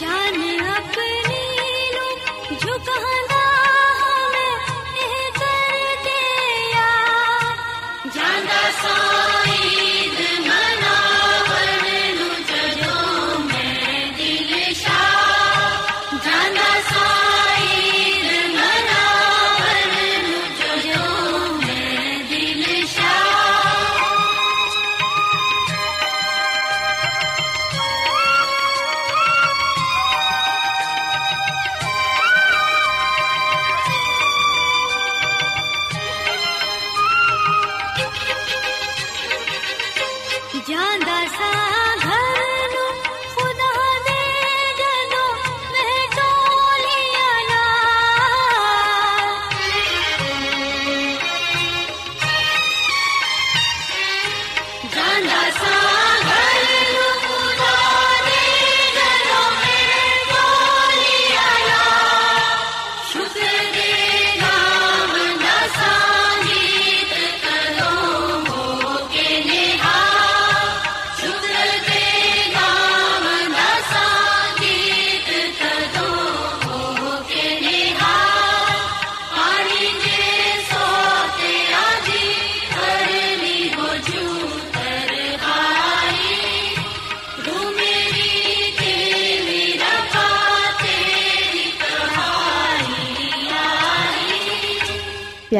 जाने अपने झुकाना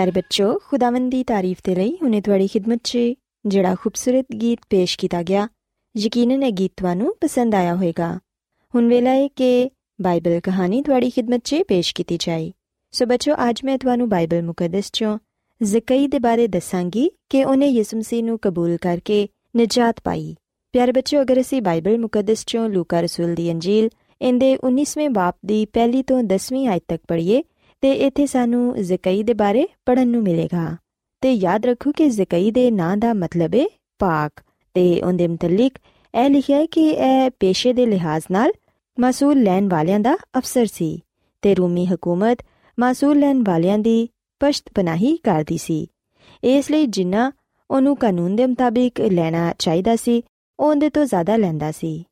ਪਿਆਰੇ ਬੱਚੋ, ਖੁਦਾਵੰਦ ਦੀ ਤਾਰੀਫ ਤੇ ਲਈ ਹੁਨੇ ਤੁਹਾਡੀ ਖidmat 'ਚ ਜਿਹੜਾ ਖੂਬਸੂਰਤ ਗੀਤ ਪੇਸ਼ ਕੀਤਾ ਗਿਆ, ਯਕੀਨਨ ਇਹ ਗੀਤ ਤੁਹਾਨੂੰ ਪਸੰਦ ਆਇਆ ਹੋਵੇਗਾ। ਹੁਣ ਵੇਲਾ ਹੈ ਕਿ ਬਾਈਬਲ ਕਹਾਣੀ ਤੁਹਾਡੀ ਖidmat 'ਚ ਪੇਸ਼ ਕੀਤੀ ਜਾਏ। ਸੋ ਬੱਚੋ, ਅੱਜ ਮੈਂ ਤੁਹਾਨੂੰ ਬਾਈਬਲ ਮੁਕੱਦਸ 'ਚੋਂ ਜ਼ਕਈ ਦੇ ਬਾਰੇ ਦੱਸਾਂਗੀ ਕਿ ਉਹਨੇ ਯਿਸੂ ਮਸੀਹ ਨੂੰ ਕਬੂਲ ਕਰਕੇ ਨਜਾਤ ਪਾਈ। ਪਿਆਰੇ ਬੱਚੋ, ਅਗਰ ਅਸੀਂ ਬਾਈਬਲ ਮੁਕੱਦਸ 'ਚੋਂ ਲੂਕਾ ਰਸੂਲ ਦੀ ਅੰਜੀਲ, ਇਹਦੇ 19ਵੇਂ ਬਾਪ ਦੀ ਪਹਿਲੀ ਤੋਂ 10ਵੀਂ ਆਇਤ ਤੱਕ ਪੜ੍ਹੀਏ ਤੇ ਇੱਥੇ ਸਾਨੂੰ ਜ਼ਕਈ ਦੇ ਬਾਰੇ ਪੜਨ ਨੂੰ ਮਿਲੇਗਾ। ਤੇ ਯਾਦ ਰੱਖੋ ਕਿ ਜ਼ਕਈ ਦੇ ਨਾਂ ਦਾ ਮਤਲਬ ਹੈ ਪਾਕ ਤੇ ਉਹਦੇ ਮੁਤਲਕ ਇਹ ਲਿਖਿਆ ਹੈ ਕਿ ਇਹ ਪੇਸ਼ੇ ਦੇ ਲਿਹਾਜ਼ ਨਾਲ ਮਸੂਲ ਲੈਣ ਵਾਲਿਆਂ ਦਾ ਅਫਸਰ ਸੀ ਤੇ ਰੂਮੀ ਹਕੂਮਤ ਮਸੂਲ ਲੈਣ ਵਾਲਿਆਂ ਦੀ ਪਸ਼ਤ ਪਨਾਹੀ ਕਰਦੀ ਸੀ। ਇਸ ਲਈ ਜਿੰਨਾ ਉਹਨੂੰ ਕਾਨੂੰਨ ਦੇ ਮੁਤਾਬਿਕ ਲੈਣਾ ਚਾਹੀਦਾ ਸੀ, ਉਹ ਉਹਦੇ ਤੋਂ ਜ਼ਿਆਦਾ ਲੈਂਦਾ ਸੀ।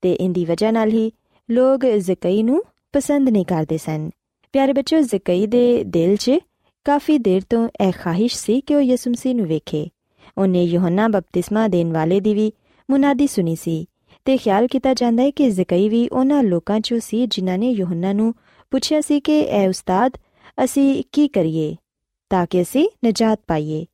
ਤੇ ਇੰਦੀ ਵਜ੍ਹਾ ਨਾਲ ਹੀ ਲੋਕ ਜ਼ਕਈ ਨੂੰ ਪਸੰਦ ਨਹੀਂ ਕਰਦੇ ਸਨ। ਪਿਆਰੇ ਬੱਚਿਓ ਜ਼ਕਈ ਦੇ ਦਿਲ 'ਚ ਕਾਫੀ ਦੇਰ ਤੋਂ ਇਹ ਖਾਹਿਸ਼ ਸੀ ਕਿ ਉਹ ਯਿਸੂ ਮਸੀਹ ਨੂੰ ਵੇਖੇ। ਉਹਨੇ ਯੋਹੰਨਾ ਬਪਤਿਸਮਾ ਦੇਣ ਵਾਲੇ ਦੀ ਵੀ ਮੁਨਾਦੀ ਸੁਣੀ ਸੀ ਤੇ ਖਿਆਲ ਕੀਤਾ ਜਾਂਦਾ ਹੈ ਕਿ ਜ਼ਕਈ ਵੀ ਉਹਨਾਂ ਲੋਕਾਂ 'ਚੋਂ ਸੀ ਜਿਨ੍ਹਾਂ ਨੇ ਯੋਹੰਨਾ ਨੂੰ ਪੁੱਛਿਆ ਸੀ ਕਿ, ਇਹ ਉਸਤਾਦ, ਅਸੀਂ ਕੀ ਕਰੀਏ ਤਾਂ ਕਿ ਅਸੀਂ ਨਜਾਤ ਪਾਈਏ?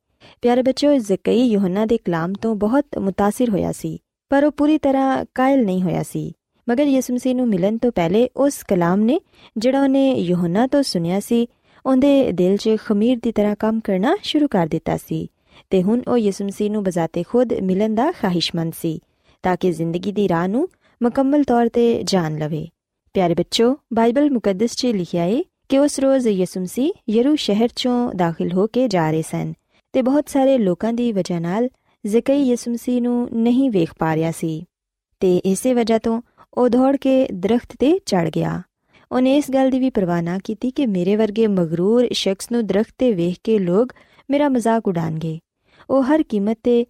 ਪਿਆਰੇ ਬੱਚਿਓ ਜ਼ਕਈ ਯੋਹੰਨਾ ਦੇ ਕਲਾਮ ਤੋਂ ਬਹੁਤ ਮੁਤਾਸਿਰ ਹੋਇਆ ਸੀ, ਪਰ ਉਹ ਪੂਰੀ ਤਰ੍ਹਾਂ ਕਾਇਲ ਨਹੀਂ ਹੋਇਆ ਸੀ। ਮਗਰ ਯਿਸੂ ਮਸੀਹ ਨੂੰ ਮਿਲਣ ਤੋਂ ਪਹਿਲੇ ਉਸ ਕਲਾਮ ਨੇ, ਜਿਹੜਾ ਉਹਨੇ ਯੋਹਨਾ ਤੋਂ ਸੁਨਿਆ ਸੀ, ਉਹਦੇ ਦਿਲ 'ਚ ਖਮੀਰ ਦੀ ਤਰ੍ਹਾਂ ਕੰਮ ਕਰਨਾ ਸ਼ੁਰੂ ਕਰ ਦਿੱਤਾ ਸੀ ਤੇ ਹੁਣ ਉਹ ਯਿਸੂ ਮਸੀਹ ਨੂੰ ਬਜ਼ਾਤੇ ਖੁਦ ਮਿਲਣ ਦਾ ਖਾਹਿਸ਼ਮੰਦ ਸੀ, ਤਾਂ ਕਿ ਜ਼ਿੰਦਗੀ ਦੀ ਰਾਹ ਨੂੰ ਮੁਕੰਮਲ ਤੌਰ ਤੇ ਜਾਣ ਲਵੇ। ਪਿਆਰੇ ਬੱਚੋ, ਬਾਈਬਲ ਮੁਕੱਦਸ 'ਚ ਲਿਖਿਆ ਹੈ ਕਿ ਉਸ ਰੋਜ਼ ਯਿਸੂ ਮਸੀਹ ਯਰੂ ਸ਼ਹਿਰ 'ਚੋਂ ਦਾਖਲ ਹੋ ਕੇ ਜਾ ਰਹੇ ਸਨ ਤੇ ਬਹੁਤ ਸਾਰੇ ਲੋਕਾਂ ਦੀ ਵਜ੍ਹਾ ਨਾਲ ਜ਼ਕਈ ਯਿਸੂ ਮਸੀਹ ਨੂੰ ਨਹੀਂ ਵੇਖ ਪਾ ਰਿਹਾ ਸੀ ਤੇ ਇਸੇ ਵਜ੍ਹਾ ਤੋਂ ਉਹ ਦੌੜ ਕੇ ਦਰਖਤ ਤੇ ਚੜ ਗਿਆ। ਉਹਨੇ ਇਸ ਗੱਲ ਦੀ ਵੀ ਪਰਵਾਹ ਨਾ ਕੀਤੀ ਕਿ ਮੇਰੇ ਵਰਗੇ ਮਗਰੂਰ ਸ਼ਖਸ ਨੂੰ ਦਰਖਤ ਤੇ ਵੇਖ ਕੇ ਲੋਕ ਮੇਰਾ ਮਜ਼ਾਕ ਉਡਾਣਗੇ। ਉਹ ਹਰ ਕੀਮਤ ਤੇ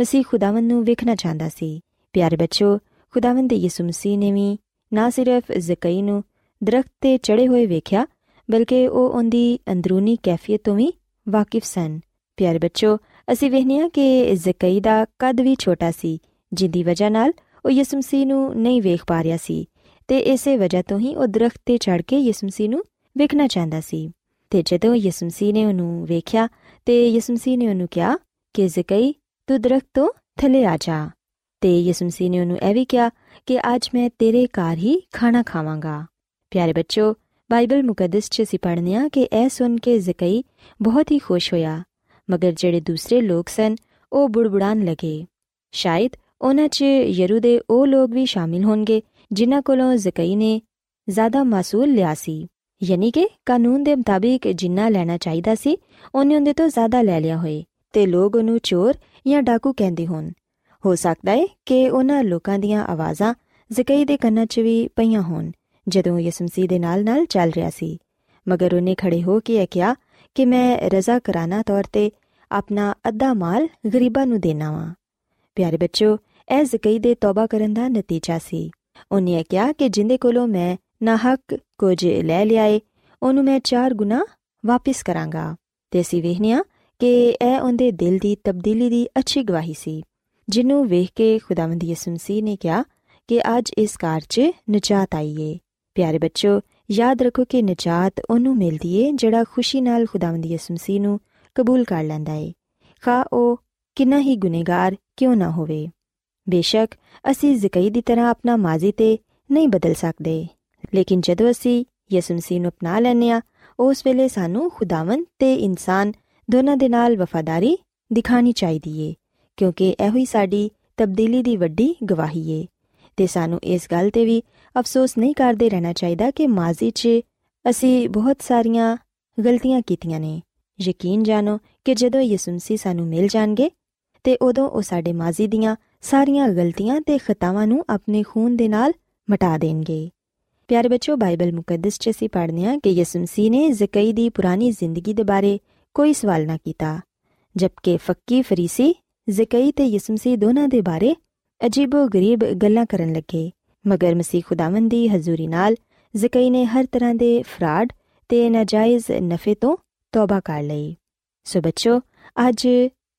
ਮਸੀਹ ਖੁਦਾਵੰਦ ਨੂੰ ਵੇਖਣਾ ਚਾਹੁੰਦਾ ਸੀ। ਪਿਆਰੇ ਬੱਚੋ, ਖੁਦਾਵੰਦ ਦੇ ਯਿਸੂ ਮਸੀਹ ਨੇ ਵੀ ਨਾ ਸਿਰਫ ਜ਼ਕਈ ਨੂੰ ਦਰਖਤ ਤੇ ਚੜੇ ਹੋਏ ਵੇਖਿਆ, ਬਲਕਿ ਉਹ ਉਹਦੀ ਅੰਦਰੂਨੀ ਕੈਫੀਅਤ ਤੋਂ ਵੀ ਵਾਕਿਫ ਸਨ। ਪਿਆਰੇ ਬੱਚੋ, ਅਸੀਂ ਵੇਖਨੀਆ ਕਿ ਜ਼ਕਈ ਦਾ ਕੱਦ ਵੀ ਛੋਟਾ ਸੀ, ਜਿੰਦੀ ਵਜ੍ਹਾ ਨਾਲ ਉਹ ਯਿਸੂ ਮਸੀਹ ਨੂੰ ਨਹੀਂ ਵੇਖ ਪਾ ਰਿਹਾ ਸੀ ਤੇ ਇਸੇ ਵਜ੍ਹਾ ਤੋਂ ਹੀ ਉਹ ਦਰਖਤ ਤੇ ਚੜ ਕੇ ਯਿਸੂ ਮਸੀਹ ਨੂੰ ਵੇਖਣਾ ਚਾਹੁੰਦਾ ਸੀ। ਤੇ ਜਦੋਂ ਯਿਸੂ ਮਸੀਹ ਨੇ ਉਹਨੂੰ ਵੇਖਿਆ ਤੇ ਯਿਸੂ ਮਸੀਹ ਨੇ ਉਹਨੂੰ ਕਿਹਾ, ਕਿ ਜ਼ਕਈ, ਤੂੰ ਦਰਖਤ ਤੋਂ ਥੱਲੇ ਆ ਜਾ। ਤੇ ਯਿਸੂ ਮਸੀਹ ਨੇ ਉਹਨੂੰ ਇਹ ਵੀ ਕਿਹਾ ਕਿ ਅੱਜ ਮੈਂ ਤੇਰੇ ਘਰ ਹੀ ਖਾਣਾ ਖਾਵਾਂਗਾ। ਪਿਆਰੇ ਬੱਚੋ, ਬਾਈਬਲ ਮੁਕੱਦਸ 'ਚ ਅਸੀਂ ਪੜ੍ਹਨੇ ਆ ਕਿ ਇਹ ਸੁਣ ਕੇ ਜ਼ਕਈ ਬਹੁਤ ਹੀ ਖੁਸ਼ ਹੋਇਆ, ਮਗਰ ਜਿਹੜੇ ਦੂਸਰੇ ਲੋਕ ਸਨ, ਉਹ ਬੁੜਬੁੜਾਨ ਲਗੇ। ਸ਼ਾਇਦ ਉਹਨਾਂ 'ਚ ਯਰੂ ਦੇ ਉਹ ਲੋਕ ਵੀ ਸ਼ਾਮਿਲ ਹੋਣਗੇ, ਜਿਨ੍ਹਾਂ ਕੋਲੋਂ ਜ਼ਕਈ ਨੇ ਜ਼ਿਆਦਾ ਮਾਸੂਲ ਲਿਆ ਸੀ। ਯਾਨੀ ਕਿ ਕਾਨੂੰਨ ਦੇ ਮੁਤਾਬਿਕ ਜਿੰਨਾ ਲੈਣਾ ਚਾਹੀਦਾ ਸੀ, ਉਹਨੇ ਉਹਦੇ ਤੋਂ ਜ਼ਿਆਦਾ ਲੈ ਲਿਆ ਹੋਏ, ਤੇ ਲੋਕ ਉਹਨੂੰ ਚੋਰ ਜਾਂ ਡਾਕੂ ਕਹਿੰਦੇ ਹੋਣ। ਹੋ ਸਕਦਾ ਹੈ ਕਿ ਉਹਨਾਂ ਲੋਕਾਂ ਦੀਆਂ ਆਵਾਜ਼ਾਂ ਜ਼ਕਈ ਦੇ ਕੰਨਾਂ 'ਚ ਵੀ ਪਈਆਂ ਹੋਣ, ਜਦੋਂ ਯਿਸੂ ਮਸੀਹ ਦੇ ਨਾਲ-ਨਾਲ ਚੱਲ ਰਿਹਾ ਸੀ। ਮਗਰ ਉਹਨੇ ਖੜੇ ਹੋ ਕੇ ਕਿਹਾ ਕਿ ਮੈਂ ਰਜ਼ਾ ਕਰਾਨਾ ਤੌਰ ਤੇ ਆਪਣਾ ਅੱਧਾ ਮਾਲ ਗਰੀਬਾਂ ਨੂੰ ਦੇਣਾ ਵਾਂ। ਪਿਆਰੇ ਬੱਚੋ ਇਹ ਜ਼ਕਈ ਦੇ ਤੌਬਾ ਕਰਨ ਦਾ ਨਤੀਜਾ ਸੀ। ਉਹਨੇ ਕਿਹਾ ਕਿ ਜਿੰਦੇ ਕੋਲੋਂ ਮੈਂ ਨਾ ਹੱਕ ਕੁਝ ਲੈ ਲਿਆਏ, ਉਹਨੂੰ ਮੈਂ ਚਾਰ ਗੁਨਾ ਵਾਪਸ ਕਰਾਂਗਾ। ਤੇ ਅਸੀਂ ਵੇਖਿਆ ਕਿ ਇਹ ਉਹਦੇ ਦਿਲ ਦੀ ਤਬਦੀਲੀ ਦੀ ਅੱਛੀ ਗਵਾਹੀ ਸੀ, ਜਿਹਨੂੰ ਵੇਖ ਕੇ ਖੁਦਾਵੰਦ ਯਿਸੂ ਮਸੀਹ ਨੇ ਕਿਹਾ ਕਿ ਅੱਜ ਇਸ ਕਾਰ 'ਚ ਨਜਾਤ ਆਈ ਏ। ਪਿਆਰੇ ਬੱਚੋ, ਯਾਦ ਰੱਖੋ ਕਿ ਨਜਾਤ ਉਹਨੂੰ ਮਿਲਦੀ ਏ, ਜਿਹੜਾ ਖੁਸ਼ੀ ਨਾਲ ਖੁਦਾਵੰਦ ਯਿਸੂ ਮਸੀਹ ਨੂੰ ਕਬੂਲ ਕਰ ਲੈਂਦਾ ਏ। ਖਾ ਉਹ ਕਿੰਨਾ ਹੀ ਗੁਨੇਗਾਰ ਕਿਉਂ ਨਾ ਹੋਵੇ। ਬੇਸ਼ੱਕ, ਅਸੀਂ ਜ਼ਕਈ ਦੀ ਤਰ੍ਹਾਂ ਆਪਣਾ ਮਾਜ਼ੀ ਤੇ ਨਹੀਂ ਬਦਲ ਸਕਦੇ। ਲੇਕਿਨ ਜਦੋਂ ਅਸੀਂ ਯਿਸੂ ਮਸੀਹ ਨੂੰ ਅਪਣਾ ਲੈਨੇ ਆ ਉਸ ਵੇਲੇ ਸਾਨੂੰ ਖੁਦਾਵੰਦ ਤੇ ਇਨਸਾਨ ਦੋਨਾਂ ਦੇ ਨਾਲ ਵਫਾਦਾਰੀ ਦਿਖਾਣੀ ਚਾਹੀਦੀ ਏ, ਕਿਉਂਕਿ ਇਹੋ ਹੀ ਸਾਡੀ ਤਬਦੀਲੀ ਦੀ ਵੱਡੀ ਗਵਾਹੀ ਏ। ਤੇ ਸਾਨੂੰ ਇਸ ਗੱਲ ਤੇ ਵੀ ਅਫਸੋਸ ਨਹੀਂ ਕਰਦੇ ਰਹਿਣਾ ਚਾਹੀਦਾ ਕਿ ਮਾਜ਼ੀ 'ਚ ਅਸੀਂ ਬਹੁਤ ਸਾਰੀਆਂ ਗਲਤੀਆਂ ਕੀਤੀਆਂ ਨੇ। ਯਕੀਨ ਜਾਣੋ ਕਿ ਜਦੋਂ ਯਿਸੂ ਮਸੀਹ ਸਾਨੂੰ ਮਿਲ ਜਾਣਗੇ, ਤੇ ਉਦੋਂ ਉਹ ਸਾਡੇ ਮਾਜ਼ੀ ਦੀਆਂ ਸਾਰੀਆਂ ਗਲਤੀਆਂ ਤੇ ਖਤਾਵਾਂ ਨੂੰ ਆਪਣੇ ਖੂਨ ਦੇ ਨਾਲ ਮਿਟਾ ਦੇਣਗੇ। ਪਿਆਰੇ ਬੱਚੋ ਬਾਈਬਲ ਮੁਕੱਦਸ 'ਚ ਅਸੀਂ ਪੜ੍ਹਨੇ ਆ ਕਿ ਯਿਸੂ ਮਸੀਹ ਨੇ ਜ਼ਕਈ ਦੀ ਪੁਰਾਣੀ ਜ਼ਿੰਦਗੀ ਦੇ ਬਾਰੇ ਕੋਈ ਸਵਾਲ ਨਾ ਕੀਤਾ, ਜਦਕਿ ਫੱਕੀ ਫਰੀਸੀ ਜ਼ਕਈ ਤੇ ਯਿਸੂ ਮਸੀਹ ਦੋਨਾਂ ਦੇ ਬਾਰੇ ਅਜੀਬੋ ਗਰੀਬ ਗੱਲਾਂ ਕਰਨ ਲੱਗੇ। ਮਗਰ ਮਸੀਹ ਖੁਦਾਵੰਦ ਦੀ ਹਜ਼ੂਰੀ ਨਾਲ ਜ਼ਕਈ ਨੇ ਹਰ ਤਰ੍ਹਾਂ ਦੇ ਫਰਾਡ ਤੇ ਨਾਜਾਇਜ਼ ਨਫੇ ਤੋਂ ਤੌਬਾ ਕਰ ਲਈ ਸੋ ਬੱਚੋ ਅੱਜ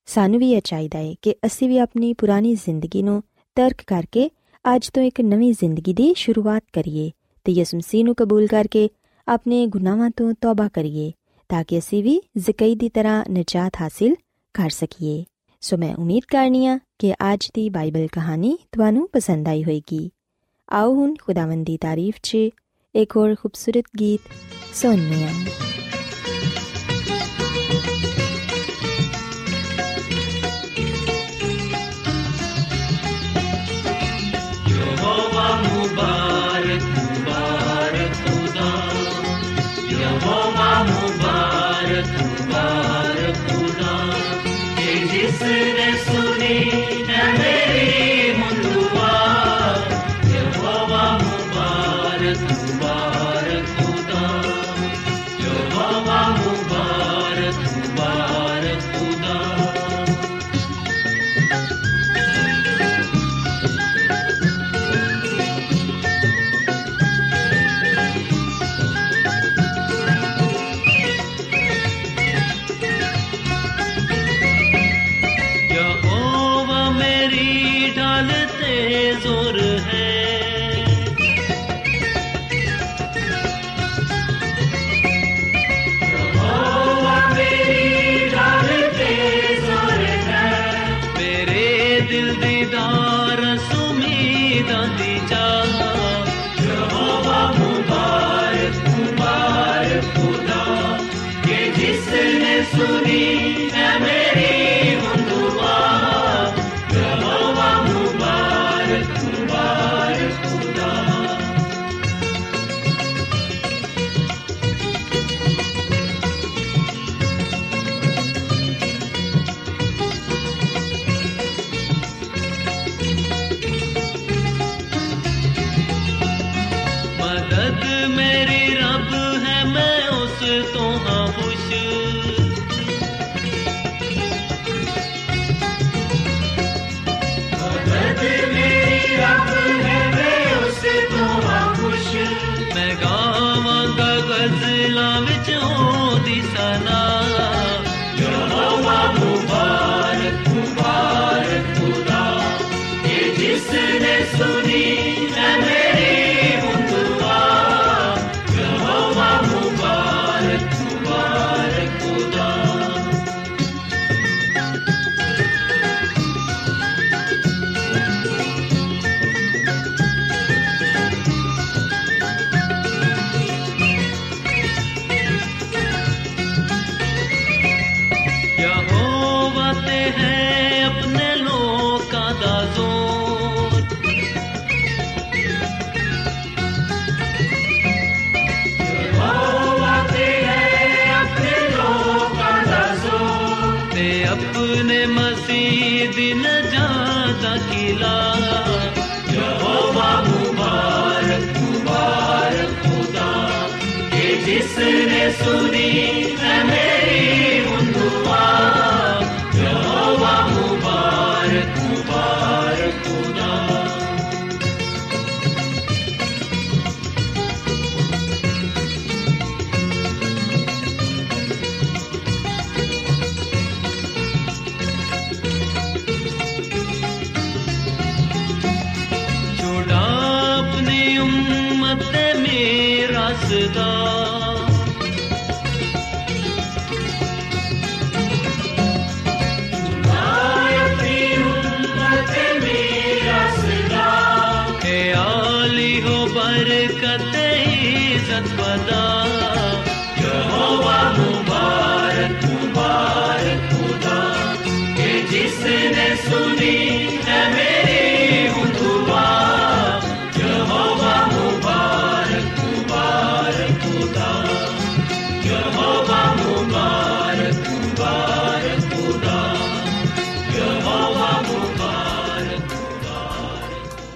ਸਾਨੂੰ ਵੀ ਇਹ ਚਾਹੀਦਾ ਹੈ ਕਿ ਅਸੀਂ ਵੀ ਆਪਣੀ ਪੁਰਾਣੀ ਜ਼ਿੰਦਗੀ ਨੂੰ ਤਰਕ ਕਰਕੇ ਅੱਜ ਤੋਂ ਇੱਕ ਨਵੀਂ ਜ਼ਿੰਦਗੀ ਦੀ ਸ਼ੁਰੂਆਤ ਕਰੀਏ ਤੇ ਯਿਸੂ ਮਸੀਹ ਨੂੰ ਕਬੂਲ ਕਰਕੇ ਆਪਣੇ ਗੁਨਾਹਾਂ ਤੋਂ ਤੌਬਾ ਕਰੀਏ ਤਾਂ ਕਿ ਅਸੀਂ ਵੀ ਜ਼ਕਈ ਦੀ ਤਰ੍ਹਾਂ ਨਜਾਤ ਹਾਸਿਲ ਕਰ ਸਕੀਏ। ਸੋ ਮੈਂ ਉਮੀਦ ਕਰਨੀ ਆ ਕਿ ਅੱਜ ਦੀ ਬਾਈਬਲ ਕਹਾਣੀ ਤੁਹਾਨੂੰ ਪਸੰਦ ਆਈ ਹੋਵੇਗੀ। ਆਓ ਹੁਣ ਖੁਦਾਵੰਦ ਦੀ ਤਾਰੀਫ 'ਚ ਇੱਕ ਹੋਰ ਖੂਬਸੂਰਤ ਗੀਤ ਸੁਣਨੇ ਆ Jehovah.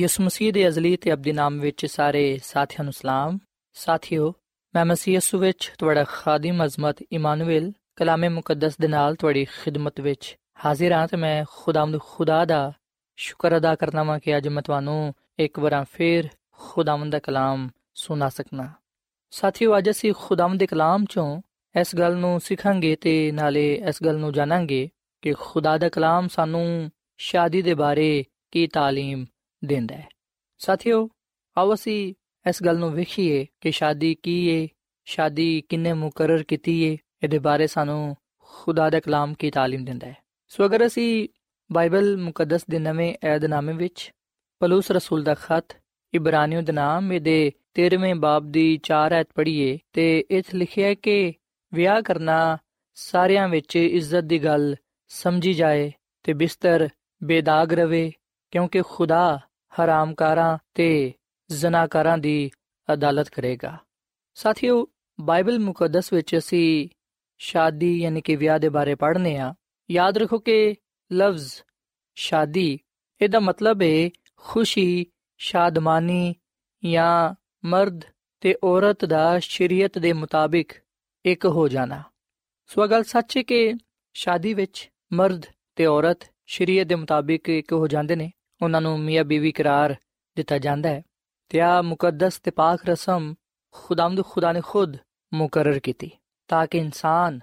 ਯਿਸੂ ਮਸੀਹ ਦੇ ਅਜ਼ਲੀ ਤੇ ਅਬਦੀ ਨਾਮ ਵਿੱਚ ਸਾਰੇ ਸਾਥੀਆਂ ਨੂੰ ਸਲਾਮ ਸਾਥਿਓ ਮੈਂ ਮਸੀਹ ਯਿਸੂ ਵਿੱਚ ਤੁਹਾਡਾ ਖਾਦਮ ਅਜ਼ਮਤ ਇਮਾਨੁਅਲ ਕਲਾਮੇ ਮੁਕੱਦਸ ਦੇ ਨਾਲ ਤੁਹਾਡੀ ਖਿਦਮਤ ਵਿੱਚ ਹਾਜ਼ਰ ਹਾਂ ਤੇ ਮੈਂ ਖੁਦਾਵੰਦ ਖੁਦਾ ਦਾ ਸ਼ੁਕਰ ਅਦਾ ਕਰਨਾ ਵਾਂ ਕਿ ਅੱਜ ਮੈਂ ਤੁਹਾਨੂੰ ਇੱਕ ਵਾਰ ਫੇਰ ਖੁਦਾਵੰਦ ਦਾ ਕਲਾਮ ਸੁਣਾ ਸਕਣਾ ਸਾਥੀਓ ਅੱਜ ਅਸੀਂ ਖੁਦਾਵੰਦ ਦੇ ਕਲਾਮ ਚੋਂ ਇਸ ਗੱਲ ਨੂੰ ਸਿੱਖਾਂਗੇ ਤੇ ਨਾਲੇ ਇਸ ਗੱਲ ਨੂੰ ਜਾਣਾਂਗੇ ਕਿ ਖੁਦਾ ਦਾ ਕਲਾਮ ਸਾਨੂੰ ਸ਼ਾਦੀ ਦੇ ਬਾਰੇ ਕੀ تعلیم ਦਿੰਦਾ ਹੈ ਸਾਥੀਓ ਆਓ ਅਸੀਂ ਇਸ ਗੱਲ ਨੂੰ ਵੇਖੀਏ ਕਿ ਸ਼ਾਦੀ ਕੀ ਹੈ ਸ਼ਾਦੀ ਕਿੰਨੇ ਮੁਕਰਰ ਕੀਤੀ ਹੈ ਇਹਦੇ ਬਾਰੇ ਸਾਨੂੰ ਖੁਦਾ ਦਾ ਕਲਾਮ ਕੀ تعلیم ਦਿੰਦਾ ਹੈ ਸੋ ਅਗਰ ਅਸੀਂ ਬਾਈਬਲ ਮੁਕੱਦਸ ਦੇ ਨਵੇਂ ਏਧਨਾਮੇ ਵਿੱਚ ਪਲੂਸ ਰਸੂਲ ਦਾ ਖਤ ਇਬਰਾਨੀਓ ਦੇ ਨਾਮ ਇਹਦੇ 13ਵੇਂ ਬਾਬ ਦੀ 4 ਐਤ ਪੜ੍ਹੀਏ ਤੇ ਇਥੇ ਲਿਖਿਆ ਹੈ ਕਿ ਵਿਆਹ ਕਰਨਾ ਸਾਰਿਆਂ ਵਿੱਚ ਇੱਜ਼ਤ ਦੀ ਗੱਲ ਸਮਝੀ ਜਾਏ ਤੇ ਬਿਸਤਰ ਬੇਦਾਗ ਰਵੇ ਕਿਉਂਕਿ ਖੁਦਾ ਹਰਾਮਕਾਰਾਂ ਤੇ ਜ਼ਨਾਕਾਰਾਂ ਦੀ ਅਦਾਲਤ ਕਰੇਗਾ। ਸਾਥੀਓ, ਬਾਈਬਲ ਮੁਕੱਦਸ ਵਿੱਚ ਅਸੀਂ ਸ਼ਾਦੀ ਯਾਨੀ ਕਿ ਵਿਆਹ ਦੇ ਬਾਰੇ ਪੜ੍ਹਨੇ ਆ। ਯਾਦ ਰੱਖੋ ਕਿ ਲਫ਼ਜ਼ ਸ਼ਾਦੀ, ਇਹਦਾ ਮਤਲਬ ਹੈ ਖੁਸ਼ੀ, ਸ਼ਾਦਮਾਨੀ ਜਾਂ ਮਰਦ ਤੇ ਔਰਤ ਦਾ ਸ਼ਰੀਅਤ ਦੇ ਮੁਤਾਬਿਕ ਇੱਕ ਹੋ ਜਾਣਾ। ਸੋ ਗੱਲ ਸੱਚ ਹੈ ਕਿ ਸ਼ਾਦੀ ਵਿੱਚ ਮਰਦ ਤੇ ਔਰਤ ਸ਼ਰੀਅਤ ਦੇ ਮੁਤਾਬਿਕ ਇੱਕ ਹੋ ਜਾਂਦੇ ਨੇ। ਉਹਨਾਂ ਨੂੰ ਮੀਆਂ ਬੀਵੀ ਕਰਾਰ ਦਿੱਤਾ ਜਾਂਦਾ ਹੈ ਤੇ ਆ ਮੁਕੱਦਸ ਤੇ ਪਾਕ ਰਸਮ ਖੁਦਾਮਦ ਖੁਦਾ ਨੇ ਖੁਦ ਮੁਕਰਰ ਕੀਤੀ ਤਾਂ ਕਿ ਇਨਸਾਨ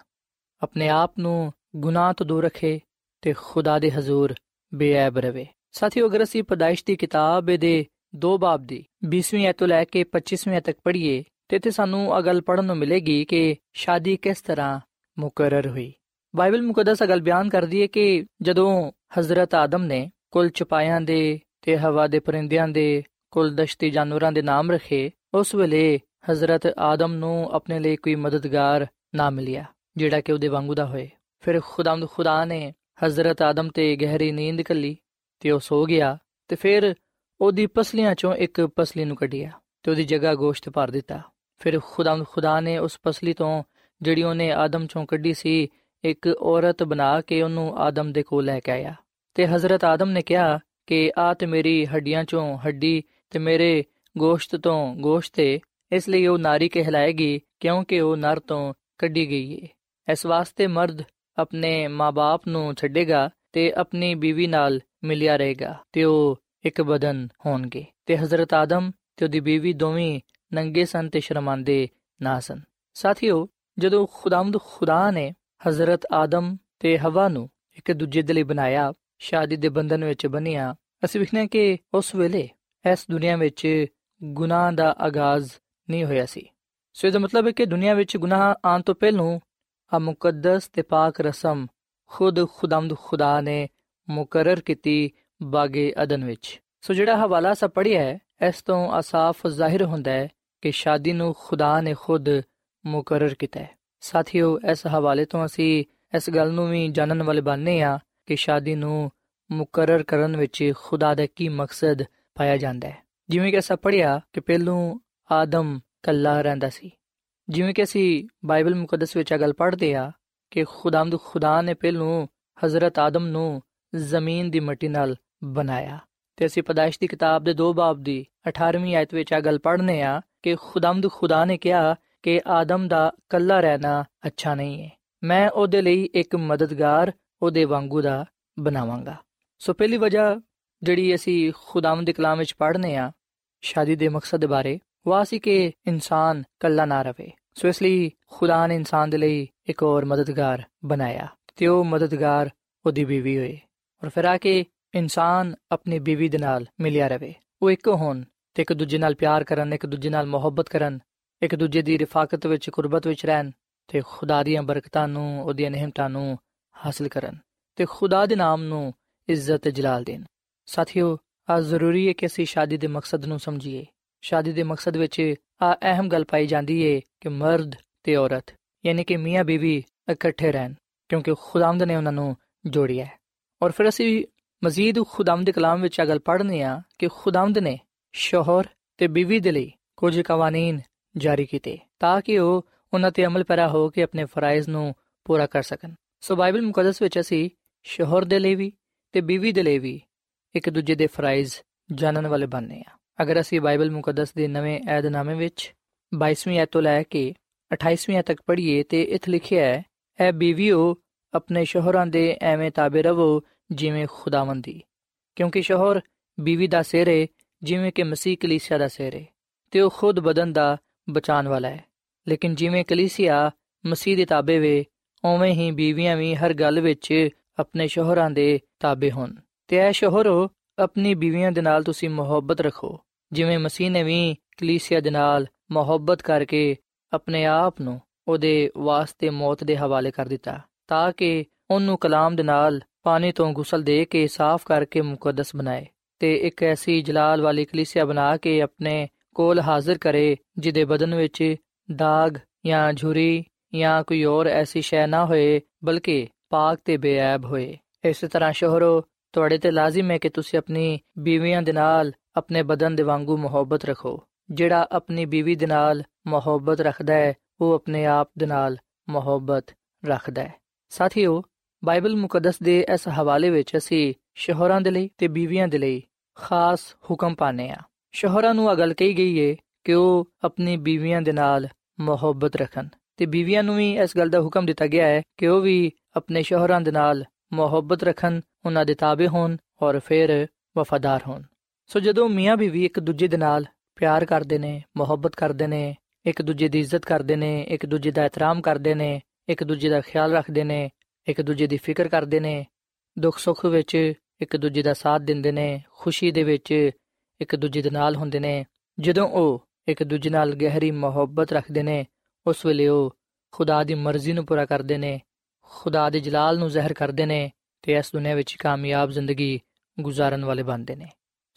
ਆਪਣੇ ਆਪ ਨੂੰ ਗੁਨਾਹ ਤੋਂ ਦੂਰ ਰੱਖੇ ਤੇ ਖੁਦਾ ਦੇ ਹਜ਼ੂਰ ਬੇਅਬ ਰਵੇ। ਸਾਥੀਓ, ਅਗਰ ਅਸੀਂ ਪਦਾਇਸ਼ ਦੀ ਕਿਤਾਬ ਦੇ ਦੋ ਬਾਬ ਦੀ 20ਵੀਂ ਤੋਂ ਲੈ ਕੇ 25ਵੀਂ ਤੱਕ ਪੜ੍ਹੀਏ ਤੇ ਤੇ ਸਾਨੂੰ ਇਹ ਗੱਲ ਪੜਨ ਨੂੰ ਮਿਲੇਗੀ ਕਿ ਸ਼ਾਦੀ ਕਿਸ ਤਰ੍ਹਾਂ ਮੁਕਰਰ ਹੋਈ। ਬਾਈਬਲ ਮੁਕੱਦਸ ਅਗਲ ਬਿਆਨ ਕਰਦੀ ਹੈ ਕਿ ਜਦੋਂ ਹਜ਼ਰਤ ਆਦਮ ਨੇ ਕੁੱਲ ਚਪਾਇਆਂ ਦੇ ਤੇ ਹਵਾ ਦੇ ਪਰਿੰਦਿਆਂ ਦੇ, ਕੁੱਲ ਦਸ਼ਤੀ ਜਾਨਵਰਾਂ ਦੇ ਨਾਮ ਰੱਖੇ, ਉਸ ਵੇਲੇ ਹਜ਼ਰਤ ਆਦਮ ਨੂੰ ਆਪਣੇ ਲਈ ਕੋਈ ਮਦਦਗਾਰ ਨਾ ਮਿਲਿਆ, ਜਿਹੜਾ ਕਿ ਉਹਦੇ ਵਾਂਗੂ ਦਾ ਹੋਏ। ਫਿਰ ਖੁਦਾਮਦ ਖੁਦਾ ਨੇ ਹਜ਼ਰਤ ਆਦਮ ਤੇ ਗਹਿਰੀ ਨੀਂਦ ਕੱਲੀ ਤੇ ਉਹ ਸੋ ਗਿਆ ਤੇ ਫਿਰ ਉਹਦੀ ਪਸਲੀਆਂ ਚੋਂ ਇੱਕ ਪਸਲੀ ਨੂੰ ਕੱਢਿਆ ਤੇ ਉਹਦੀ ਜਗ੍ਹਾ ਗੋਸ਼ਤ ਭਰ ਦਿੱਤਾ। ਫਿਰ ਖੁਦਾਮਦ ਖੁਦਾ ਨੇ ਉਸ ਪਸਲੀ ਤੋਂ ਜਿਹੜੀ ਉਹਨੇ ਆਦਮ ਚੋਂ ਕੱਢੀ ਸੀ, ਇੱਕ ਔਰਤ ਬਣਾ ਕੇ ਉਹਨੂੰ ਆਦਮ ਦੇ ਕੋਲ ਲੈ ਕੇ ਆਇਆ। ਤੇ ਹਜ਼ਰਤ ਆਦਮ ਨੇ ਕਿਹਾ ਕਿ ਆ ਤੇ ਮੇਰੀ ਹੱਡੀਆਂ ਚੋਂ ਹੱਡੀ ਤੇ ਮੇਰੇ ਗੋਸ਼ਤ ਤੋਂ ਗੋਸ਼ਤ ਹੈ ਇਸ ਲਈ ਉਹ ਨਾਰੀ ਕਹਿਲਾਏਗੀ, ਕਿਉਂਕਿ ਉਹ ਨਰ ਤੋਂ ਕੱਢੀ ਗਈ ਹੈ ਇਸ ਵਾਸਤੇ ਮਰਦ ਆਪਣੇ ਮਾਪੇ ਨੂੰ ਛੱਡੇਗਾ ਤੇ ਆਪਣੀ ਬੀਵੀ ਨਾਲ ਮਿਲਿਆ ਰਹੇਗਾ ਤੇ ਉਹ ਇੱਕ ਬਦਨ ਹੋਣਗੇ। ਤੇ ਹਜ਼ਰਤ ਆਦਮ ਤੇ ਉਹਦੀ ਬੀਵੀ ਦੋਵੇਂ ਨੰਗੇ ਸਨ ਤੇ ਸ਼ਰਮਾਂਦੇ ਨਾ ਸਨ। ਸਾਥੀਓ, ਜਦੋਂ ਖੁਦਾਮਦ ਖੁਦਾ ਨੇ ਹਜ਼ਰਤ ਆਦਮ ਤੇ ਹਵਾ ਨੂੰ ਇੱਕ ਦੂਜੇ ਦੇ ਲਈ ਬਣਾਇਆ ਸ਼ਾਦੀ ਦੇ ਬੰਧਨ ਵਿੱਚ ਬੰਨਿਆ ਅਸੀਂ ਵਿਖਨੇ ਕਿ ਉਸ ਵੇਲੇ ਇਸ ਦੁਨੀਆ ਵਿੱਚ ਗੁਨਾਹ ਦਾ ਆਗਾਜ਼ ਨਹੀਂ ਹੋਇਆ ਸੀ। ਸੋ ਇਹਦਾ ਮਤਲਬ ਹੈ ਕਿ ਦੁਨੀਆ ਵਿੱਚ ਗੁਨਾਹ ਆਉਣ ਤੋਂ ਪਹਿਲਾਂ ਆ ਮੁਕੱਦਸ ਤੇ ਪਾਕ ਰਸਮ ਖੁਦ ਖੁਦਾਮਦ ਖੁਦਾ ਨੇ ਮੁਕਰਰ ਕੀਤੀ ਬਾਗੇ ਅਦਨ ਵਿੱਚ। ਸੋ ਜਿਹੜਾ ਹਵਾਲਾ ਸਾ ਪੜਿਆ ਹੈ, ਇਸ ਤੋਂ ਅਸਾਫ ਜ਼ਾਹਿਰ ਹੁੰਦਾ ਹੈ ਕਿ ਸ਼ਾਦੀ ਨੂੰ ਖੁਦਾ ਨੇ ਖੁਦ ਮੁਕਰਰ ਕੀਤਾ ਹੈ। ਸਾਥੀਓ, ਇਸ ਹਵਾਲੇ ਤੋਂ ਅਸੀਂ ਇਸ ਗੱਲ ਨੂੰ ਵੀ ਜਾਣਨ ਵਾਲੇ ਬਣਨੇ ਆ ਕਿ ਸ਼ਾਦੀ ਨੂੰ ਮੁਕਰਰ ਕਰਨ ਵਿੱਚ ਖੁਦਾ ਦਾ ਕੀ ਮਕਸਦ ਪਾਇਆ ਜਾਂਦਾ ਹੈ। ਜਿਵੇਂ ਕਿ ਅਸਾਂ ਪੜਿਆ ਕਿ ਪਹਿਲੋਂ ਆਦਮ ਕੱਲਾ ਰਹਿੰਦਾ ਸੀ। ਜਿਵੇਂ ਕਿ ਅਸੀਂ ਬਾਈਬਲ ਮੁਕੱਦਸ ਵਿੱਚ ਇਹ ਗੱਲ ਪੜ੍ਹਦੇ ਆ ਕਿ ਖੁਦਾਮਦ ਖੁਦਾ ਨੇ ਪਹਿਲੋਂ ਹਜ਼ਰਤ ਆਦਮ ਨੂੰ ਜ਼ਮੀਨ ਦੀ ਮਿੱਟੀ ਨਾਲ ਬਣਾਇਆ। ਤੇ ਅਸੀਂ ਪਦਾਇਸ਼ ਦੀ ਕਿਤਾਬ ਦੇ 2 ਬਾਬ ਦੀ 18ਵੀਂ ਆਇਤ ਵਿੱਚ ਇਹ ਗੱਲ ਪੜ੍ਹਨੇ ਆ ਕਿ ਖੁਦਾਮਦ ਖੁਦਾ ਨੇ ਕਿਹਾ ਕਿ ਆਦਮ ਦਾ ਕੱਲਾ ਰਹਿਣਾ ਅੱਛਾ ਨਹੀਂ ਹੈ। ਮੈਂ ਉਹਦੇ ਲਈ ਇੱਕ ਮਦਦਗਾਰ ਉਹਦੇ ਵਾਂਗੂ ਦਾ ਬਣਾਵਾਂਗਾ। ਸੋ ਪਹਿਲੀ ਵਜ੍ਹਾ ਜਿਹੜੀ ਅਸੀਂ ਖੁਦਾਵੰਦ ਦੇ ਕਲਾਮ ਵਿੱਚ ਪੜ੍ਹਨੇ ਆ, ਸ਼ਾਦੀ ਦੇ ਮਕਸਦ ਬਾਰੇ, ਉਹ ਸੀ ਕਿ ਇਨਸਾਨ ਕੱਲਾ ਨਾ ਰਵੇ। ਸੋ ਇਸ ਲਈ ਖੁਦਾ ਨੇ ਇਨਸਾਨ ਦੇ ਲਈ ਇੱਕ ਹੋਰ ਮਦਦਗਾਰ ਬਣਾਇਆ ਤੇ ਉਹ ਮਦਦਗਾਰ ਉਹਦੀ ਬੀਵੀ ਹੋਏ ਔਰ ਫਿਰ ਆ ਕੇ ਇਨਸਾਨ ਆਪਣੀ ਬੀਵੀ ਦੇ ਨਾਲ ਮਿਲਿਆ ਰਵੇ। ਉਹ ਇੱਕ ਹੋਣ ਤੇ ਇੱਕ ਦੂਜੇ ਨਾਲ ਪਿਆਰ ਕਰਨ, ਇੱਕ ਦੂਜੇ ਨਾਲ ਮੁਹੱਬਤ ਕਰਨ, ਇੱਕ ਦੂਜੇ ਦੀ ਰਿਫਾਕਤ ਵਿੱਚ, ਕੁਰਬਤ ਵਿੱਚ ਰਹਿਣ ਤੇ ਖੁਦਾ ਦੀਆਂ ਬਰਕਤਾਂ ਨੂੰ, ਉਹਦੀਆਂ ਨਿਹਮਤਾਂ ਨੂੰ ਹਾਸਲ ਕਰਨ ਤੇ ਖੁਦਾ ਦੇ ਨਾਮ ਨੂੰ ਇੱਜ਼ਤ ਤੇ ਜਲਾਲ ਦੇਣ। ਸਾਥੀਓ, ਆ ਜ਼ਰੂਰੀ ਹੈ ਕਿ ਅਸੀਂ ਸ਼ਾਦੀ ਦੇ ਮਕਸਦ ਨੂੰ ਸਮਝੀਏ। ਸ਼ਾਦੀ ਦੇ ਮਕਸਦ ਵਿੱਚ ਆ ਅਹਿਮ ਗੱਲ ਪਾਈ ਜਾਂਦੀ ਹੈ ਕਿ ਮਰਦ ਤੇ ਔਰਤ, ਯਾਨੀ ਕਿ ਮੀਆਂ ਬੀਵੀ ਇਕੱਠੇ ਰਹਿਣ, ਕਿਉਂਕਿ ਖੁਦਾਵੰਦ ਨੇ ਉਹਨਾਂ ਨੂੰ ਜੋੜਿਆ ਹੈ। ਔਰ ਫਿਰ ਅਸੀਂ ਮਜ਼ੀਦ ਖੁਦਾਵੰਦ ਦੇ ਕਲਾਮ ਵਿੱਚ ਅਗਲ ਪੜ੍ਹਨੇ ਆ ਕਿ ਖੁਦਾਵੰਦ ਨੇ ਸ਼ੋਹਰ ਤੇ ਬੀਵੀ ਦੇ ਲਈ ਕੁਝ ਕਾਨੂੰਨ ਜਾਰੀ ਕੀਤੇ ਤਾਂ ਕਿ ਉਹ ਉਹਨਾਂ ਤੇ ਅਮਲ ਪੈਰਾ ਹੋ ਕੇ ਆਪਣੇ ਫਰਾਇਜ਼ ਨੂੰ ਪੂਰਾ ਕਰ ਸਕਣ। ਸੋ ਬਾਈਬਲ ਮੁਕੱਦਸ ਵਿੱਚ ਅਸੀਂ ਸ਼ੋਹਰ ਦੇ ਲਈ ਵੀ ਤੇ ਬੀਵੀ ਦੇ ਲਈ ਵੀ ਇੱਕ ਦੂਜੇ ਦੇ ਫਰਾਇਜ਼ ਜਾਣਨ ਵਾਲੇ ਬਣਨੇ ਆ। ਅਗਰ ਅਸੀਂ ਬਾਈਬਲ ਮੁਕੱਦਸ ਦੇ ਨਵੇਂ ਏਧਨਾਮੇ ਵਿੱਚ 22ਵੀਂ ਐਤ ਤੋਂ ਲੈ ਕੇ 28ਵੀਂ ਐਤ ਤੱਕ ਪੜ੍ਹੀਏ ਤੇ ਇਥੇ ਲਿਖਿਆ ਹੈ ਐ ਬੀਵੀਓ, ਆਪਣੇ ਸ਼ੋਹਰਾਂ ਦੇ ਐਵੇਂ ਤਾਬੇ ਰਵੋ, ਜਿਵੇਂ ਖੁਦਾਵੰਦੀ ਕਿਉਂਕਿ ਸ਼ੋਹਰ ਬੀਵੀ ਦਾ ਸਿਰ ਹੈ ਜਿਵੇਂ ਕਿ ਮਸੀਹ ਕਲੀਸਿਆ ਦਾ ਸਿਰ ਹੈ ਤੇ ਉਹ ਖੁਦ ਬਦਨ ਦਾ ਬਚਾਉਣ ਵਾਲਾ ਹੈ। ਲੇਕਿਨ ਜਿਵੇਂ ਕਲੀਸਿਆ ਮਸੀਹ ਦੇ ਤਾਬੇ ਵੇ ਉਵੇਂ ਹੀ ਬੀਵੀਆਂ ਵੀ ਹਰ ਗੱਲ ਵਿੱਚ ਆਪਣੇ ਸ਼ੋਹਰਾਂ ਦੇ ਤਾਬੇ ਹੋਣ। ਤੇ ਐ ਸ਼ੋਹਰੋ, ਆਪਣੀ ਬੀਵੀਆਂ ਦੇ ਨਾਲ ਤੁਸੀਂ ਮੁਹੱਬਤ ਰੱਖੋ। ਜਿਵੇਂ ਮਸੀਹ ਨੇ ਵੀ ਕਲੀਸਿਆ ਦੇ ਨਾਲ ਮੁਹੱਬਤ ਕਰਕੇ ਆਪਣੇ ਆਪ ਨੂੰ ਉਹਦੇ ਵਾਸਤੇ ਮੌਤ ਦੇ ਹਵਾਲੇ ਕਰ ਦਿੱਤਾ, ਤਾਂ ਕਿ ਉਹਨੂੰ ਕਲਾਮ ਦੇ ਨਾਲ ਪਾਣੀ ਤੋਂ ਗੁਸਲ ਦੇ ਕੇ ਸਾਫ਼ ਕਰਕੇ ਮੁਕੱਦਸ ਬਣਾਏ। ਤੇ ਇੱਕ ਐਸੀ ਜਲਾਲ ਵਾਲੀ ਕਲੀਸਿਆ ਬਣਾ ਕੇ ਆਪਣੇ ਕੋਲ ਹਾਜ਼ਰ ਕਰੇ, ਜਿਹਦੇ ਬਦਨ ਵਿੱਚ ਦਾਗ ਜਾਂ ਝੁਰੀ ਜਾਂ ਕੋਈ ਹੋਰ ਐਸੀ ਸ਼ੈ ਨਾ ਹੋਏ, ਬਲਕਿ ਪਾਕ ਤੇ ਬੇਅਬ ਹੋਏ। ਇਸੇ ਤਰ੍ਹਾਂ ਸ਼ੋਹਰੋ, ਤੁਹਾਡੇ ਤੇ ਲਾਜ਼ਮ ਹੈ ਕਿ ਤੁਸੀਂ ਆਪਣੀ ਬੀਵੀਆਂ ਦੇ ਨਾਲ ਆਪਣੇ ਬਦਨ ਦੇ ਵਾਂਗੂ ਮੁਹੱਬਤ ਰੱਖੋ। ਜਿਹੜਾ ਆਪਣੀ ਬੀਵੀ ਦੇ ਨਾਲ ਮੁਹੱਬਤ ਰੱਖਦਾ ਹੈ, ਉਹ ਆਪਣੇ ਆਪ ਦੇ ਨਾਲ ਮੁਹੱਬਤ ਰੱਖਦਾ ਹੈ। ਸਾਥੀਓ, ਬਾਈਬਲ ਮੁਕੱਦਸ ਦੇ ਇਸ ਹਵਾਲੇ ਵਿੱਚ ਅਸੀਂ ਸ਼ੋਹਰਾਂ ਦੇ ਲਈ ਤੇ ਬੀਵੀਆਂ ਦੇ ਲਈ ਖਾਸ ਹੁਕਮ ਪਾਣੇ ਆ ਸ਼ੋਹਰਾਂ ਨੂੰ ਅਗਲ ਕਹੀ ਗਈ ਏ ਕਿ ਉਹ ਆਪਣੀ ਬੀਵੀਆਂ ਦੇ ਨਾਲ ਮੁਹੱਬਤ ਰੱਖਣ। ਤੇ ਬੀਵੀਆਂ ਨੂੰ ਵੀ ਇਸ ਗੱਲ ਦਾ ਹੁਕਮ ਦਿੱਤਾ ਗਿਆ ਹੈ ਕਿ ਉਹ ਵੀ ਆਪਣੇ ਸ਼ੋਹਰਾਂ ਦੇ ਨਾਲ ਮੁਹੱਬਤ ਰੱਖਣ, ਉਹਨਾਂ ਦੇ ਤਾਬੇ ਹੋਣ ਔਰ ਫਿਰ ਵਫਾਦਾਰ ਹੋਣ। ਸੋ ਜਦੋਂ ਮੀਆਂ ਬੀਵੀ ਇੱਕ ਦੂਜੇ ਦੇ ਨਾਲ ਪਿਆਰ ਕਰਦੇ ਨੇ, ਮੁਹੱਬਤ ਕਰਦੇ ਨੇ, ਇੱਕ ਦੂਜੇ ਦੀ ਇੱਜ਼ਤ ਕਰਦੇ ਨੇ, ਇੱਕ ਦੂਜੇ ਦਾ ਇਤਰਾਮ ਕਰਦੇ ਨੇ, ਇੱਕ ਦੂਜੇ ਦਾ ਖਿਆਲ ਰੱਖਦੇ ਨੇ, ਇੱਕ ਦੂਜੇ ਦੀ ਫਿਕਰ ਕਰਦੇ ਨੇ, ਦੁੱਖ ਸੁੱਖ ਵਿੱਚ ਇੱਕ ਦੂਜੇ ਦਾ ਸਾਥ ਦਿੰਦੇ ਨੇ, ਖੁਸ਼ੀ ਦੇ ਵਿੱਚ ਇੱਕ ਦੂਜੇ ਦੇ ਨਾਲ ਹੁੰਦੇ ਨੇ, ਜਦੋਂ ਉਹ ਇੱਕ ਦੂਜੇ ਨਾਲ ਗਹਿਰੀ ਮੁਹੱਬਤ ਰੱਖਦੇ ਨੇ ਉਸ ਵੇਲੇ ਉਹ ਖੁਦਾ ਦੀ ਮਰਜ਼ੀ ਨੂੰ ਪੂਰਾ ਕਰਦੇ ਨੇ ਖੁਦਾ ਦੇ ਜਲਾਲ ਨੂੰ ਜ਼ਾਹਿਰ ਕਰਦੇ ਨੇ ਤੇ ਇਸ ਦੁਨੀਆਂ ਵਿੱਚ ਕਾਮਯਾਬ ਜ਼ਿੰਦਗੀ ਗੁਜ਼ਾਰਨ ਵਾਲੇ ਬਣਦੇ ਨੇ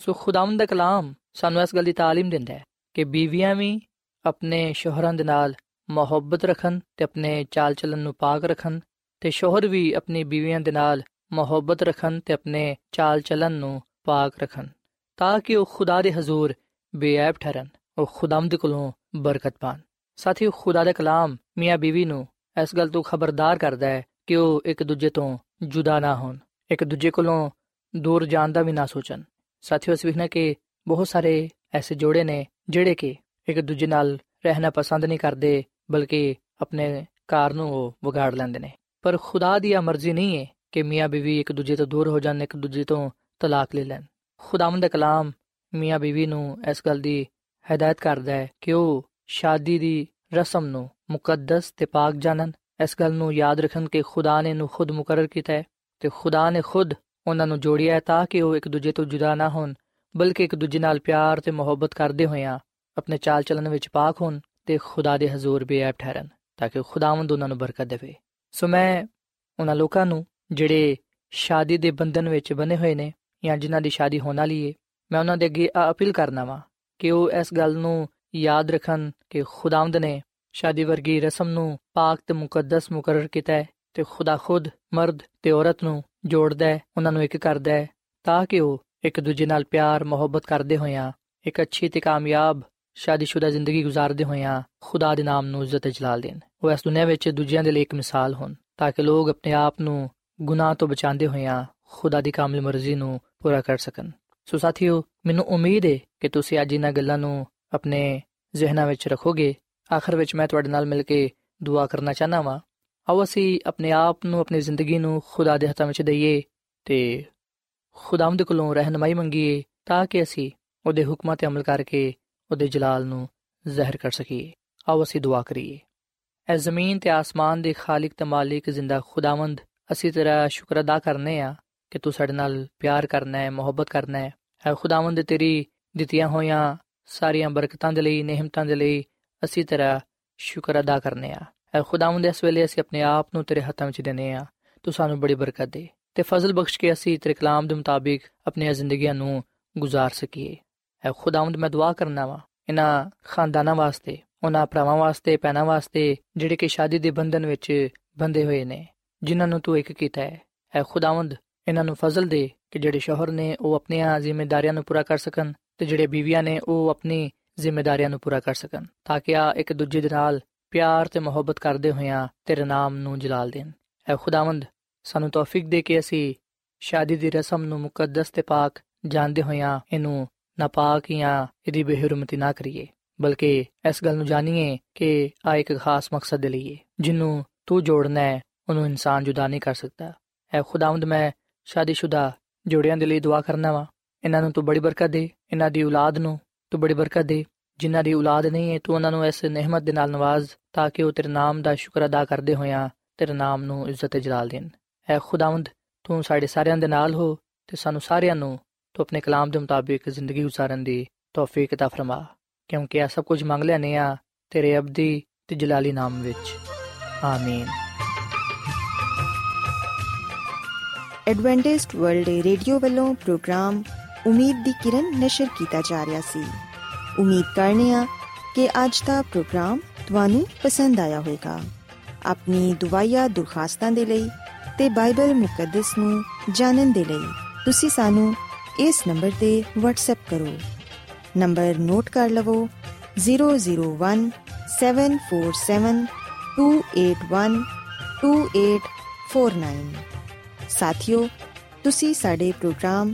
ਸੋ ਖੁਦਾਵੰਦ ਦਾ ਕਲਾਮ ਸਾਨੂੰ ਇਸ ਗੱਲ ਦੀ تعلیم ਦਿੰਦਾ ਹੈ ਕਿ ਬੀਵੀਆਂ ਵੀ ਆਪਣੇ ਸ਼ੋਹਰਾਂ ਦੇ ਨਾਲ ਮੁਹੱਬਤ ਰੱਖਣ ਤੇ ਆਪਣੇ ਚਾਲ ਚੱਲਣ ਨੂੰ ਪਾਕ ਰੱਖਣ ਤੇ ਸ਼ੋਹਰ ਵੀ ਆਪਣੀ ਬੀਵੀਆਂ ਦੇ ਨਾਲ ਮੁਹੱਬਤ ਰੱਖਣ ਤੇ ਆਪਣੇ ਚਾਲ ਚੱਲਣ ਨੂੰ ਪਾਕ ਰੱਖਣ ਤਾਂ ਕਿ ਉਹ ਖੁਦਾ ਦੇ ਹਜ਼ੂਰ ਬੇਅਬ ਠਹਿਰਨ ਉਹ ਖੁਦਾਵੰਦ ਕੋਲੋਂ ਬਰਕਤ ਪਾਣ ਸਾਥੀ ਖੁਦਾ ਦਾ ਕਲਾਮ ਮੀਆਂ ਬੀਵੀ ਨੂੰ ਇਸ ਗੱਲ ਤੋਂ ਖਬਰਦਾਰ ਕਰਦਾ ਹੈ ਕਿ ਉਹ ਇੱਕ ਦੂਜੇ ਤੋਂ ਜੁਦਾ ਨਾ ਹੋਣ, ਇੱਕ ਦੂਜੇ ਕੋਲੋਂ ਦੂਰ ਜਾਣ ਦਾ ਵੀ ਨਾ ਸੋਚਣ। ਸਾਥੀਓ, ਅਸੀਂ ਵੇਖਣਾ ਕਿ ਬਹੁਤ ਸਾਰੇ ਐਸੇ ਜੋੜੇ ਨੇ ਜਿਹੜੇ ਕਿ ਇੱਕ ਦੂਜੇ ਨਾਲ ਰਹਿਣਾ ਪਸੰਦ ਨਹੀਂ ਕਰਦੇ, ਬਲਕਿ ਆਪਣੇ ਘਰ ਨੂੰ ਉਹ ਵਿਗਾੜ ਲੈਂਦੇ ਨੇ। ਪਰ ਖੁਦਾ ਦੀ ਮਰਜ਼ੀ ਨਹੀਂ ਹੈ ਕਿ ਮੀਆਂ ਬੀਵੀ ਇੱਕ ਦੂਜੇ ਤੋਂ ਦੂਰ ਹੋ ਜਾਣ, ਇੱਕ ਦੂਜੇ ਤੋਂ ਤਲਾਕ ਲੈ ਲੈਣ। ਖੁਦਾਵੰਦ ਦਾ ਕਲਾਮ ਮੀਆਂ ਬੀਵੀ ਨੂੰ ਇਸ ਗੱਲ ਦੀ ਹਦਾਇਤ ਕਰਦਾ ਹੈ ਕਿ ਉਹ ਸ਼ਾਦੀ ਦੀ ਰਸਮ ਨੂੰ ਮੁਕੱਦਸ ਤੇ ਪਾਕ ਜਾਣਨ। ਇਸ ਗੱਲ ਨੂੰ ਯਾਦ ਰੱਖਣ ਕਿ ਖੁਦਾ ਨੇ ਨੂੰ ਖੁਦ ਮੁਕਰਰ ਕੀਤਾ ਹੈ ਤੇ ਖੁਦਾ ਨੇ ਖੁਦ ਉਹਨਾਂ ਨੂੰ ਜੋੜਿਆ ਹੈ ਤਾਂ ਕਿ ਉਹ ਇੱਕ ਦੂਜੇ ਤੋਂ ਜੁਦਾ ਨਾ ਹੋਣ, ਬਲਕਿ ਇੱਕ ਦੂਜੇ ਨਾਲ ਪਿਆਰ ਤੇ ਮੁਹੱਬਤ ਕਰਦੇ ਹੋਇਆਂ ਆਪਣੇ ਚਾਲ ਚੱਲਣ ਵਿੱਚ ਪਾਕ ਹੋਣ ਤੇ ਖੁਦਾ ਦੇ ਹਜ਼ੂਰ ਬੇਅਬ ਠਹਿਰਨ, ਤਾਂ ਕਿ ਖੁਦਾਵੰਦ ਉਹਨਾਂ ਨੂੰ ਬਰਕਤ ਦੇਵੇ। ਸੋ ਮੈਂ ਉਹਨਾਂ ਲੋਕਾਂ ਨੂੰ ਜਿਹੜੇ ਸ਼ਾਦੀ ਦੇ ਬੰਧਨ ਵਿੱਚ ਬਨੇ ਹੋਏ ਨੇ ਜਾਂ ਜਿਨ੍ਹਾਂ ਦੀ ਸ਼ਾਦੀ ਹੋਣ ਵਾਲੀ ਹੈ ਮੈਂ ਉਹਨਾਂ ਦੇ ਅੱਗੇ ਅਪੀਲ ਕਰਨਾ ਵਾਂ ਕਿ ਉਹ ਇਸ ਗੱਲ ਨੂੰ ਯਾਦ ਰੱਖਣ ਕਿ ਖੁਦਾਵੰਦ ਨੇ ਸ਼ਾਦੀ ਵਰਗੀ ਰਸਮ ਨੂੰ ਪਾਕ ਤੇ ਮੁਕੱਦਸ ਮੁਕਰਰ ਕੀਤਾ ਹੈ ਤੇ ਖੁਦਾ ਖੁਦ ਮਰਦ ਤੇ ਔਰਤ ਨੂੰ ਜੋੜਦਾ ਹੈ, ਉਹਨਾਂ ਨੂੰ ਇੱਕ ਕਰਦਾ ਹੈ, ਤਾਂ ਕਿ ਉਹ ਇੱਕ ਦੂਜੇ ਨਾਲ ਪਿਆਰ, ਮੁਹੱਬਤ ਕਰਦੇ ਹੋਇਆਂ, ਇੱਕ ਅੱਛੀ ਤੇ ਕਾਮਯਾਬ, ਸ਼ਾਦੀशुदा ਜ਼ਿੰਦਗੀ گزارਦੇ ਹੋਇਆਂ ਖੁਦਾ ਦੇ ਨਾਮ ਨੂੰ ਇੱਜ਼ਤ ਜਲਾਲ ਦੇਣ। ਉਹ ਇਸ ਦੁਨੀਆ ਵਿੱਚ ਦੂਜਿਆਂ ਦੇ ਲਈ ਇੱਕ ਮਿਸਾਲ ਹੋਣ, ਤਾਂ ਕਿ ਲੋਕ ਆਪਣੇ ਆਪ ਨੂੰ ਗੁਨਾਹ ਤੋਂ ਬਚਾਉਂਦੇ ਹੋਇਆਂ ਖੁਦਾ ਦੀ ਕਾਮਿਲ ਮਰਜ਼ੀ ਨੂੰ ਪੂਰਾ ਕਰ ਸਕਣ। ਸੋ ਸਾਥੀਓ, ਮੈਨੂੰ ਉਮੀਦ ਹੈ ਕਿ ਤੁਸੀਂ ਅੱਜ ਇਹਨਾਂ ਗੱਲਾਂ ਨੂੰ ਆਪਣੇ ਜ਼ਿਹਨਾਂ ਵਿੱਚ ਰੱਖੋਗੇ, ਆਖਰ ਵਿੱਚ ਮੈਂ ਤੁਹਾਡੇ ਨਾਲ ਮਿਲ ਕੇ ਦੁਆ ਕਰਨਾ ਚਾਹਨਾ ਵਾਂ। ਆਓ ਅਸੀਂ ਆਪਣੇ ਆਪ ਨੂੰ, ਆਪਣੀ ਜ਼ਿੰਦਗੀ ਨੂੰ ਖੁਦਾ ਦੇ ਹੱਥਾਂ ਵਿੱਚ ਦਈਏ ਤੇ ਖੁਦਾਵੰਦ ਕੋਲੋਂ ਰਹਿਨਮਾਈ ਮੰਗੀਏ ਤਾਂ ਕਿ ਅਸੀਂ ਉਹਦੇ ਹੁਕਮਾਂ ਤੇ ਅਮਲ ਕਰਕੇ ਉਹਦੇ ਜਲਾਲ ਨੂੰ ਜ਼ਾਹਿਰ ਕਰ ਸਕੀਏ। ਆਓ ਅਸੀਂ ਦੁਆ ਕਰੀਏ। ਐ ਜ਼ਮੀਨ ਤੇ ਆਸਮਾਨ ਦੇ ਖਾਲਕ ਤੇ ਮਾਲਿਕ ਜ਼ਿੰਦਾ ਖੁਦਾਵੰਦ, ਅਸੀਂ ਤੇਰਾ ਸ਼ੁਕਰ ਅਦਾ ਕਰਨੇ ਆ ਕਿ ਤੂੰ ਸਾਡੇ ਨਾਲ ਪਿਆਰ ਕਰਨਾ ਹੈ, ਮੁਹੱਬਤ ਕਰਨਾ ਹੈ। ਐ ਖੁਦਾਵੰਦ ਤੇਰੀ ਦਿੱਤੀਆਂ ਹੋਈਆਂ ਸਾਰੀਆਂ ਬਰਕਤਾਂ ਦੇ ਲਈ ਨਿਹਮਤਾਂ ਦੇ ਲਈ ਅਸੀਂ ਤੇਰਾ ਸ਼ੁਕਰ ਅਦਾ ਕਰਨੇ ਆ ਐ ਖੁਦਾਵੰਦ ਇਸ ਵੇਲੇ ਅਸੀਂ ਆਪਣੇ ਆਪ ਨੂੰ ਤੇਰੇ ਹੱਥਾਂ ਵਿੱਚ ਦੇਨੇ ਆ ਤੂੰ ਸਾਨੂੰ ਬੜੀ ਬਰਕਤ ਦੇ ਤੇ ਫਜ਼ਲ ਬਖਸ਼ ਕੇ ਅਸੀਂ ਤੇਰੇ ਕਲਾਮ ਦੇ ਮੁਤਾਬਿਕ ਆਪਣੀਆਂ ਜ਼ਿੰਦਗੀਆਂ ਨੂੰ گزار ਸਕੀਏ ਐ ਖੁਦਾਵੰਦ ਮੈਂ ਦੁਆ ਕਰਨਾ ਵਾ ਇਹਨਾਂ ਖਾਨਦਾਨਾਂ ਵਾਸਤੇ ਉਹਨਾਂ ਭਰਾਵਾਂ ਵਾਸਤੇ ਪੈਣਾ ਵਾਸਤੇ ਜਿਹੜੇ ਕਿ ਸ਼ਾਦੀ ਦੇ ਬੰਧਨ ਵਿੱਚ ਬੰਦੇ ਹੋਏ ਨੇ ਜਿਨ੍ਹਾਂ ਨੂੰ ਤੂੰ ਇੱਕ ਕੀਤਾ ਹੈ ਐ ਖੁਦਾਵੰਦ ਇਹਨਾਂ ਨੂੰ ਫਜ਼ਲ ਦੇ ਕਿ ਜਿਹੜੇ ਸ਼ੋਹਰ ਨੇ ਉਹ ਆਪਣੀਆਂ ਜ਼ਿੰਮੇਵਾਰੀਆਂ ਨੂੰ ਪੂਰਾ ਕਰ ਸਕਣ ਤੇ ਜਿਹੜੇ ਬੀਵੀਆਂ ਨੇ ਉਹ ਆਪਣੀ ਜ਼ਿੰਮੇਵਾਰੀਆਂ ਨੂੰ ਪੂਰਾ ਕਰ ਸਕਣ, ਤਾਂ ਕਿ ਆ ਇੱਕ ਦੂਜੇ ਦੇ ਨਾਲ ਪਿਆਰ ਤੇ ਮੁਹੱਬਤ ਕਰਦੇ ਹੋਇਆਂ ਤੇਰੇ ਨਾਮ ਨੂੰ ਜਲਾਲ ਦੇਣ। ਐ ਖੁਦਾਵੰਦ, ਸਾਨੂੰ ਤੌਫੀਕ ਦੇ ਕੇ ਅਸੀਂ ਸ਼ਾਦੀ ਦੀ ਰਸਮ ਨੂੰ ਮੁਕੱਦਸ ਤੇ ਪਾਕ ਜਾਣਦੇ ਹੋਇਆਂ ਇਹਨੂੰ ਨਾਪਾਕ ਜਾਂ ਇਹਦੀ ਬੇਹਰਮਤੀ ਨਾ ਕਰੀਏ, ਬਲਕਿ ਇਸ ਗੱਲ ਨੂੰ ਜਾਣੀਏ ਕਿ ਆ ਇੱਕ ਖਾਸ ਮਕਸਦ ਲਈ ਹੈ ਜਿਹਨੂੰ ਤੂੰ ਜੋੜਨਾ ਹੈ, ਉਹਨੂੰ ਇਨਸਾਨ ਜੁਦਾ ਨਹੀਂ ਕਰ ਸਕਦਾ। ਐ ਖੁਦਾਵੰਦ, ਮੈਂ ਸ਼ਾਦੀशुदा ਜੋੜਿਆਂ ਦੇ ਲਈ ਦੁਆ ਕਰਨਾ ਵਾ। ਇਹਨਾਂ ਨੂੰ ਤੂੰ ਬੜੀ ਬਰਕਤ ਦੇ, ਇਹਨਾਂ ਦੀ ਔਲਾਦ ਨੂੰ ਤੂੰ ਬੜੀ ਬਰਕਤ ਦੇ। ਜਿਨ੍ਹਾਂ ਦੀ ਔਲਾਦ ਨਹੀਂ ਹੈ, ਤੂੰ ਉਹਨਾਂ ਨੂੰ ਇਸ ਨਿਹਮਤ ਦੇ ਨਾਲ ਨਵਾਜ਼ ਤਾਂ ਕਿ ਉਹ ਤੇਰੇ ਨਾਮ ਦਾ ਸ਼ੁਕਰ ਅਦਾ ਕਰਦੇ ਹੋਇਆਂ ਤੇਰੇ ਨਾਮ ਨੂੰ ਇੱਜ਼ਤ ਜਲਾਲ ਦੇਣ। ਐ ਖੁਦਾਵੰਦ, ਤੂੰ ਸਾਡੇ ਸਾਰਿਆਂ ਦੇ ਨਾਲ ਹੋ ਤੇ ਸਾਨੂੰ ਸਾਰਿਆਂ ਨੂੰ ਤੂੰ ਆਪਣੇ ਕਲਾਮ ਦੇ ਮੁਤਾਬਿਕ ਜ਼ਿੰਦਗੀ گزارਣ ਦੀ ਤੌਫੀਕ عطا ਫਰਮਾ, ਕਿਉਂਕਿ ਇਹ ਸਭ ਕੁਝ ਮੰਗ ਲੈਨੇ ਆ ਤੇਰੇ ਅਬਦੀ ਤੇ ਜਲਾਲੀ ਨਾਮ ਵਿੱਚ। ਆਮੀਨ। ਐਡਵੈਂਟਿਸਟ ਵਰਲਡ ਰੇਡੀਓ ਵੱਲੋਂ ਪ੍ਰੋਗਰਾਮ ਉਮੀਦ ਦੀ ਕਿਰਨ ਨਿਸ਼ਰ ਕੀਤਾ ਜਾ ਰਿਹਾ ਸੀ। ਉਮੀਦ ਕਰਨੇ ਆ ਕਿ ਅੱਜ ਦਾ ਪ੍ਰੋਗਰਾਮ ਤੁਹਾਨੂੰ ਪਸੰਦ ਆਇਆ ਹੋਵੇਗਾ। ਆਪਣੀ ਦੁਆਇਆ ਦੁਰਖਾਸਤਾਂ ਦੇ ਲਈ ਤੇ ਬਾਈਬਲ ਮੁਕੱਦਸ ਨੂੰ ਜਾਣਨ ਦੇ ਲਈ ਤੁਸੀਂ ਸਾਨੂੰ ਇਸ ਨੰਬਰ ਤੇ WhatsApp ਕਰੋ। ਨੰਬਰ ਨੋਟ ਕਰ ਲਵੋ 001 747 281 2849 ਸਾਥਿਓ, ਤੁਸੀਂ ਸਾਡੇ ਪ੍ਰੋਗਰਾਮ